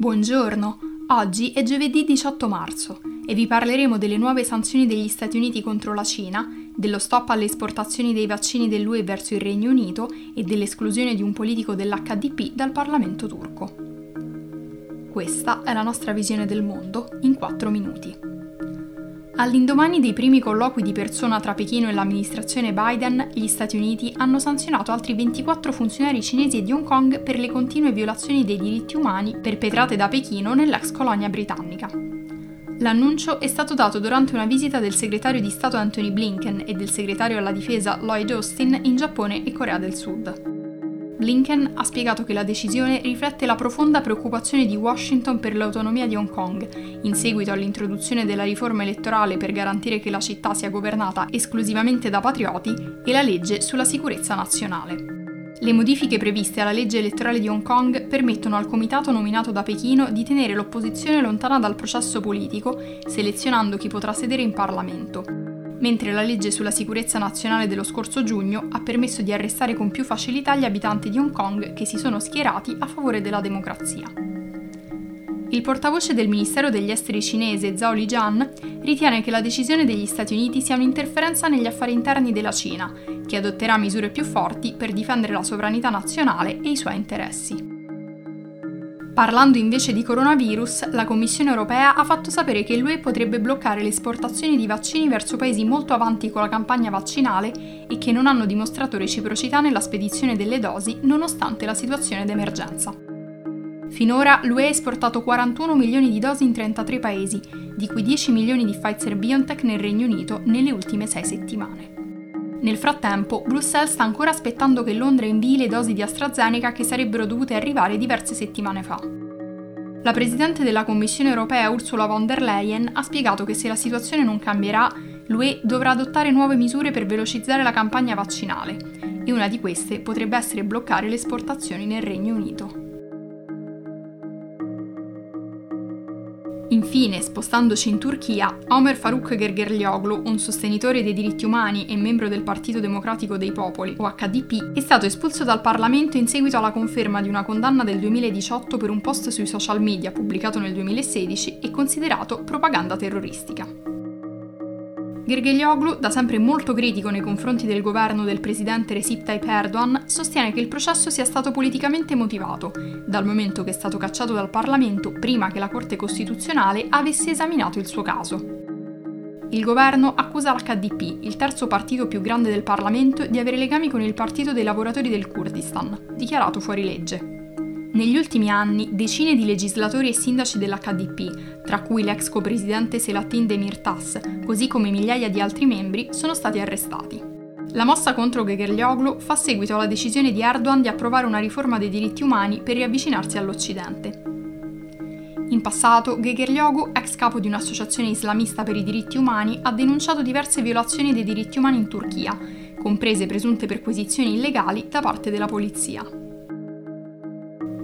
Buongiorno, oggi è giovedì 18 marzo e vi parleremo delle nuove sanzioni degli Stati Uniti contro la Cina, dello stop alle esportazioni dei vaccini dell'UE verso il Regno Unito e dell'esclusione di un politico dell'HDP dal Parlamento turco. Questa è la nostra visione del mondo in 4 minuti. All'indomani dei primi colloqui di persona tra Pechino e l'amministrazione Biden, gli Stati Uniti hanno sanzionato altri 24 funzionari cinesi di Hong Kong per le continue violazioni dei diritti umani perpetrate da Pechino nell'ex colonia britannica. L'annuncio è stato dato durante una visita del segretario di Stato Anthony Blinken e del segretario alla difesa Lloyd Austin in Giappone e Corea del Sud. Blinken ha spiegato che la decisione riflette la profonda preoccupazione di Washington per l'autonomia di Hong Kong, in seguito all'introduzione della riforma elettorale per garantire che la città sia governata esclusivamente da patrioti e la legge sulla sicurezza nazionale. Le modifiche previste alla legge elettorale di Hong Kong permettono al comitato nominato da Pechino di tenere l'opposizione lontana dal processo politico, selezionando chi potrà sedere in Parlamento mentre la legge sulla sicurezza nazionale dello scorso giugno ha permesso di arrestare con più facilità gli abitanti di Hong Kong che si sono schierati a favore della democrazia. Il portavoce del Ministero degli Esteri cinese Zhao Lijian ritiene che la decisione degli Stati Uniti sia un'interferenza negli affari interni della Cina, che adotterà misure più forti per difendere la sovranità nazionale e i suoi interessi. Parlando invece di coronavirus, la Commissione europea ha fatto sapere che l'UE potrebbe bloccare le esportazioni di vaccini verso paesi molto avanti con la campagna vaccinale e che non hanno dimostrato reciprocità nella spedizione delle dosi nonostante la situazione d'emergenza. Finora l'UE ha esportato 41 milioni di dosi in 33 paesi, di cui 10 milioni di Pfizer BioNTech nel Regno Unito nelle ultime 6 settimane. Nel frattempo, Bruxelles sta ancora aspettando che Londra invii le dosi di AstraZeneca che sarebbero dovute arrivare diverse settimane fa. La Presidente della Commissione europea Ursula von der Leyen ha spiegato che se la situazione non cambierà, l'UE dovrà adottare nuove misure per velocizzare la campagna vaccinale e una di queste potrebbe essere bloccare le esportazioni nel Regno Unito. Infine, spostandoci in Turchia, Omer Faruk Gergerlioglu, un sostenitore dei diritti umani e membro del Partito Democratico dei Popoli, o HDP, è stato espulso dal Parlamento in seguito alla conferma di una condanna del 2018 per un post sui social media pubblicato nel 2016 e considerato propaganda terroristica. Gergelyoglu, da sempre molto critico nei confronti del governo del presidente Recep Tayyip Erdogan, sostiene che il processo sia stato politicamente motivato, dal momento che è stato cacciato dal Parlamento prima che la Corte Costituzionale avesse esaminato il suo caso. Il governo accusa l'HDP, il terzo partito più grande del Parlamento, di avere legami con il Partito dei lavoratori del Kurdistan, dichiarato fuori legge. Negli ultimi anni decine di legislatori e sindaci dell'HDP, tra cui l'ex co-presidente Selahattin Demirtas, così come migliaia di altri membri, sono stati arrestati. La mossa contro Gegerlioglu fa seguito alla decisione di Erdogan di approvare una riforma dei diritti umani per riavvicinarsi all'Occidente. In passato, Gegerlioglu, ex capo di un'associazione islamista per i diritti umani, ha denunciato diverse violazioni dei diritti umani in Turchia, comprese presunte perquisizioni illegali da parte della polizia.